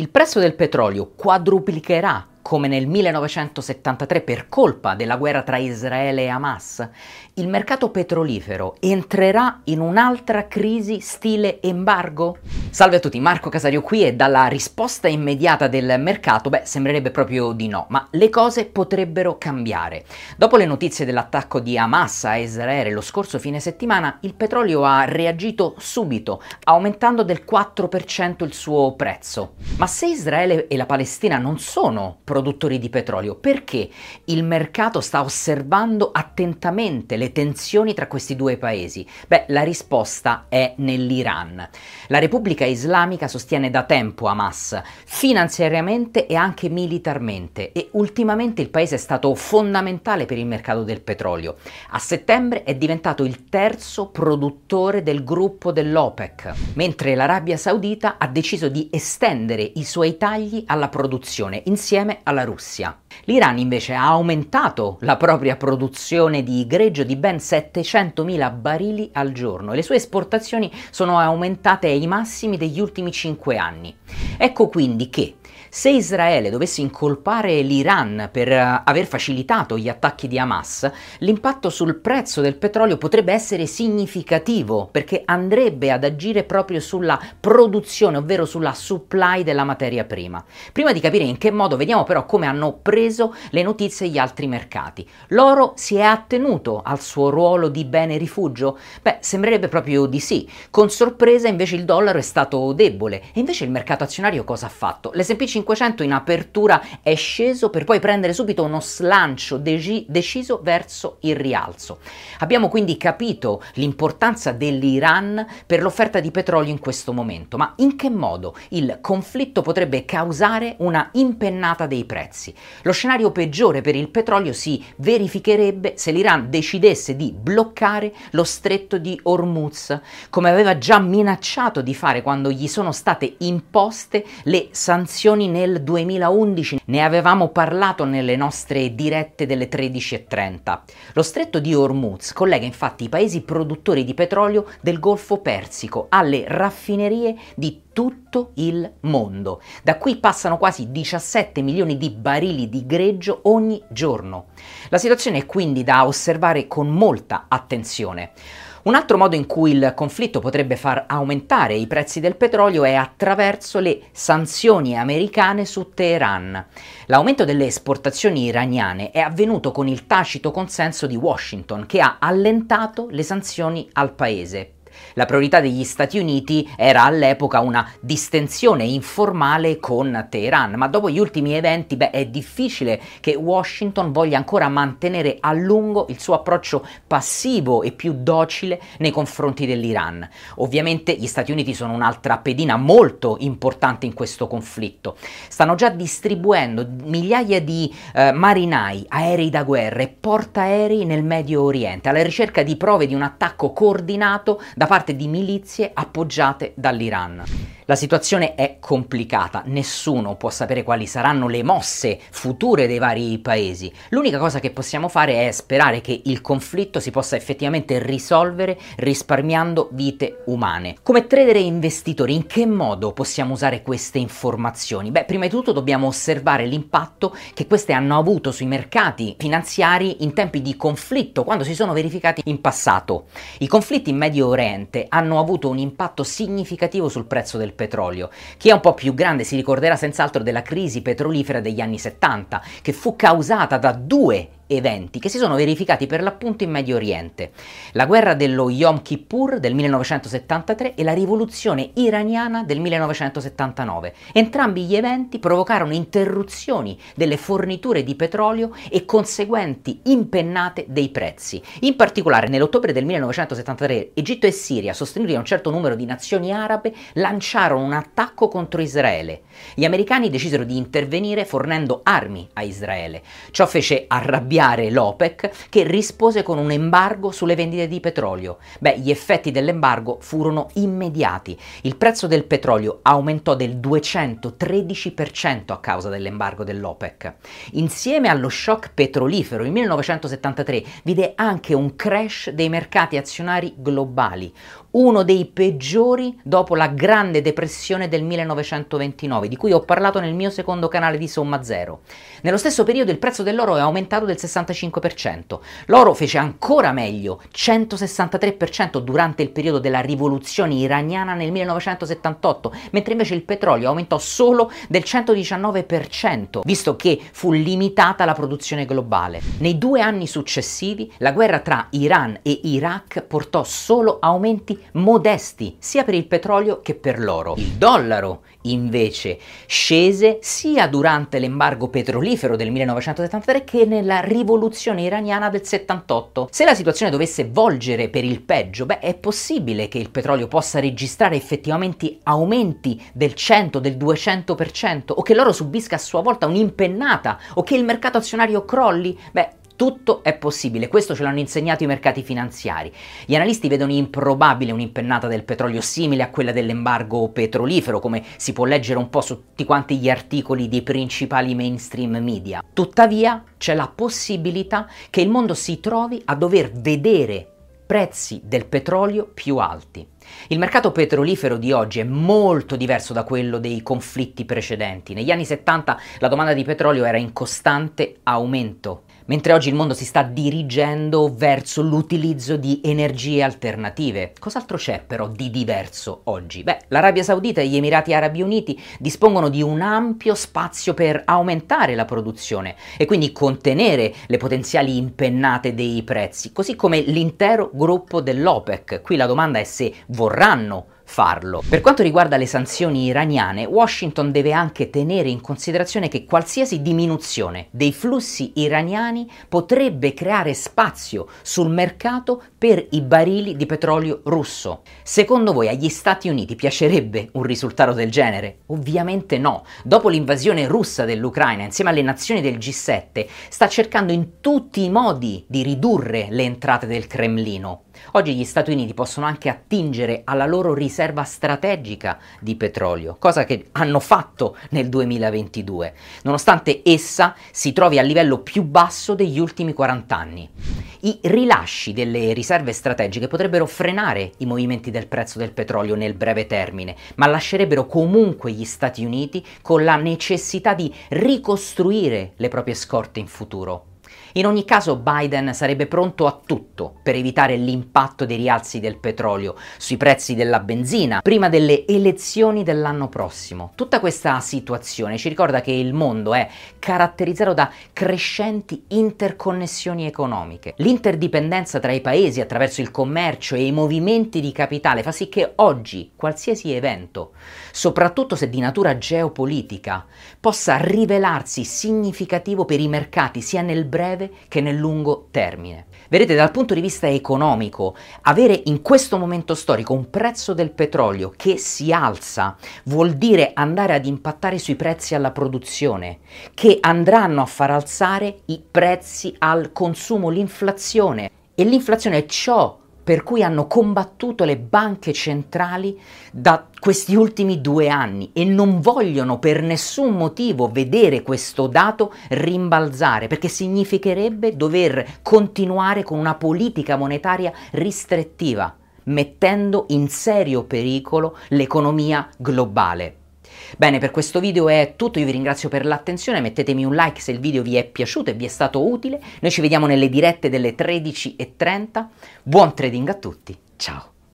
Il prezzo del petrolio quadruplicherà come nel 1973 per colpa della guerra tra Israele e Hamas, il mercato petrolifero entrerà in un'altra crisi stile embargo? Salve a tutti, Marco Casario qui e dalla risposta immediata del mercato, beh, sembrerebbe proprio di no, ma le cose potrebbero cambiare. Dopo le notizie dell'attacco di Hamas a Israele lo scorso fine settimana, il petrolio ha reagito subito, aumentando del 4% il suo prezzo. Ma se Israele e la Palestina non sono produttori di petrolio, perché il mercato sta osservando attentamente le tensioni tra questi due paesi? Beh, la risposta è nell'Iran. La Repubblica Islamica sostiene da tempo Hamas, finanziariamente e anche militarmente, e ultimamente il paese è stato fondamentale per il mercato del petrolio. A settembre è diventato il terzo produttore del gruppo dell'OPEC, mentre l'Arabia Saudita ha deciso di estendere i suoi tagli alla produzione insieme alla Russia. L'Iran invece ha aumentato la propria produzione di greggio di ben 700.000 barili al giorno e le sue esportazioni sono aumentate ai massimi degli ultimi 5 anni. Ecco quindi che se Israele dovesse incolpare l'Iran per uh, aver facilitato gli attacchi di Hamas, l'impatto sul prezzo del petrolio potrebbe essere significativo perché andrebbe ad agire proprio sulla produzione, ovvero sulla supply della materia prima. Prima di capire in che modo, vediamo però come hanno preso le notizie gli altri mercati. L'oro si è attenuto al suo ruolo di bene rifugio? Beh, sembrerebbe proprio di sì. Con sorpresa invece il dollaro è stato debole e invece il mercato azionario cosa ha fatto? L'S&P 500 in apertura è sceso per poi prendere subito uno slancio deci- deciso verso il rialzo. Abbiamo quindi capito l'importanza dell'Iran per l'offerta di petrolio in questo momento, ma in che modo il conflitto potrebbe causare una impennata dei prezzi? Lo scenario peggiore per il petrolio si verificherebbe se l'Iran decidesse di bloccare lo stretto di Hormuz, come aveva già minacciato di fare quando gli sono state imposte le sanzioni nel 2011, ne avevamo parlato nelle nostre dirette delle 13.30. Lo stretto di Hormuz collega infatti i paesi produttori di petrolio del Golfo Persico alle raffinerie di tutto il mondo. Da qui passano quasi 17 milioni di barili di greggio ogni giorno. La situazione è quindi da osservare con molta attenzione. Un altro modo in cui il conflitto potrebbe far aumentare i prezzi del petrolio è attraverso le sanzioni americane su Teheran. L'aumento delle esportazioni iraniane è avvenuto con il tacito consenso di Washington, che ha allentato le sanzioni al paese. La priorità degli Stati Uniti era all'epoca una distensione informale con Teheran, ma dopo gli ultimi eventi beh, è difficile che Washington voglia ancora mantenere a lungo il suo approccio passivo e più docile nei confronti dell'Iran. Ovviamente gli Stati Uniti sono un'altra pedina molto importante in questo conflitto. Stanno già distribuendo migliaia di eh, marinai, aerei da guerra e portaerei nel Medio Oriente alla ricerca di prove di un attacco coordinato da parte di milizie appoggiate dall'Iran. La situazione è complicata, nessuno può sapere quali saranno le mosse future dei vari paesi. L'unica cosa che possiamo fare è sperare che il conflitto si possa effettivamente risolvere risparmiando vite umane. Come trader e investitori, in che modo possiamo usare queste informazioni? Beh, prima di tutto dobbiamo osservare l'impatto che queste hanno avuto sui mercati finanziari in tempi di conflitto, quando si sono verificati in passato. I conflitti in Medio Oriente hanno avuto un impatto significativo sul prezzo del petrolio. Chi è un po' più grande si ricorderà senz'altro della crisi petrolifera degli anni 70, che fu causata da due eventi che si sono verificati per l'appunto in Medio Oriente, la guerra dello Yom Kippur del 1973 e la rivoluzione iraniana del 1979. Entrambi gli eventi provocarono interruzioni delle forniture di petrolio e conseguenti impennate dei prezzi. In particolare nell'ottobre del 1973 Egitto e Siria, sostenuti da un certo numero di nazioni arabe, lanciarono un attacco contro Israele. Gli americani decisero di intervenire fornendo armi a Israele. Ciò fece arrabbiare scoppiare l'OPEC che rispose con un embargo sulle vendite di petrolio. Beh, gli effetti dell'embargo furono immediati. Il prezzo del petrolio aumentò del 213% a causa dell'embargo dell'OPEC. Insieme allo shock petrolifero il 1973 vide anche un crash dei mercati azionari globali, uno dei peggiori dopo la grande depressione del 1929, di cui ho parlato nel mio secondo canale di Somma Zero. Nello stesso periodo il prezzo dell'oro è aumentato del 65%. L'oro fece ancora meglio, 163% durante il periodo della rivoluzione iraniana nel 1978, mentre invece il petrolio aumentò solo del 119%, visto che fu limitata la produzione globale. Nei due anni successivi la guerra tra Iran e Iraq portò solo aumenti modesti sia per il petrolio che per l'oro. Il dollaro invece scese sia durante l'embargo petrolifero del 1973 che nella rivoluzione iraniana del 78. Se la situazione dovesse volgere per il peggio, beh, è possibile che il petrolio possa registrare effettivamente aumenti del 100, del 200% o che l'oro subisca a sua volta un'impennata o che il mercato azionario crolli. Beh, tutto è possibile, questo ce l'hanno insegnato i mercati finanziari. Gli analisti vedono improbabile un'impennata del petrolio simile a quella dell'embargo petrolifero, come si può leggere un po' su tutti quanti gli articoli dei principali mainstream media. Tuttavia c'è la possibilità che il mondo si trovi a dover vedere prezzi del petrolio più alti. Il mercato petrolifero di oggi è molto diverso da quello dei conflitti precedenti. Negli anni 70 la domanda di petrolio era in costante aumento mentre oggi il mondo si sta dirigendo verso l'utilizzo di energie alternative. Cos'altro c'è però di diverso oggi? Beh, l'Arabia Saudita e gli Emirati Arabi Uniti dispongono di un ampio spazio per aumentare la produzione e quindi contenere le potenziali impennate dei prezzi, così come l'intero gruppo dell'OPEC. Qui la domanda è se vorranno farlo. Per quanto riguarda le sanzioni iraniane, Washington deve anche tenere in considerazione che qualsiasi diminuzione dei flussi iraniani potrebbe creare spazio sul mercato per i barili di petrolio russo. Secondo voi agli Stati Uniti piacerebbe un risultato del genere? Ovviamente no. Dopo l'invasione russa dell'Ucraina, insieme alle nazioni del G7, sta cercando in tutti i modi di ridurre le entrate del Cremlino. Oggi gli Stati Uniti possono anche attingere alla loro riserva strategica di petrolio, cosa che hanno fatto nel 2022, nonostante essa si trovi al livello più basso degli ultimi 40 anni. I rilasci delle riserve strategiche potrebbero frenare i movimenti del prezzo del petrolio nel breve termine, ma lascerebbero comunque gli Stati Uniti con la necessità di ricostruire le proprie scorte in futuro. In ogni caso Biden sarebbe pronto a tutto per evitare l'impatto dei rialzi del petrolio sui prezzi della benzina prima delle elezioni dell'anno prossimo. Tutta questa situazione ci ricorda che il mondo è caratterizzato da crescenti interconnessioni economiche. L'interdipendenza tra i paesi attraverso il commercio e i movimenti di capitale fa sì che oggi qualsiasi evento, soprattutto se di natura geopolitica, possa rivelarsi significativo per i mercati sia nel breve breve che nel lungo termine. Vedete, dal punto di vista economico, avere in questo momento storico un prezzo del petrolio che si alza vuol dire andare ad impattare sui prezzi alla produzione, che andranno a far alzare i prezzi al consumo, l'inflazione. E l'inflazione è ciò per cui hanno combattuto le banche centrali da questi ultimi due anni e non vogliono per nessun motivo vedere questo dato rimbalzare perché significherebbe dover continuare con una politica monetaria ristrettiva mettendo in serio pericolo l'economia globale. Bene, per questo video è tutto, io vi ringrazio per l'attenzione, mettetemi un like se il video vi è piaciuto e vi è stato utile, noi ci vediamo nelle dirette delle 13.30, buon trading a tutti, ciao!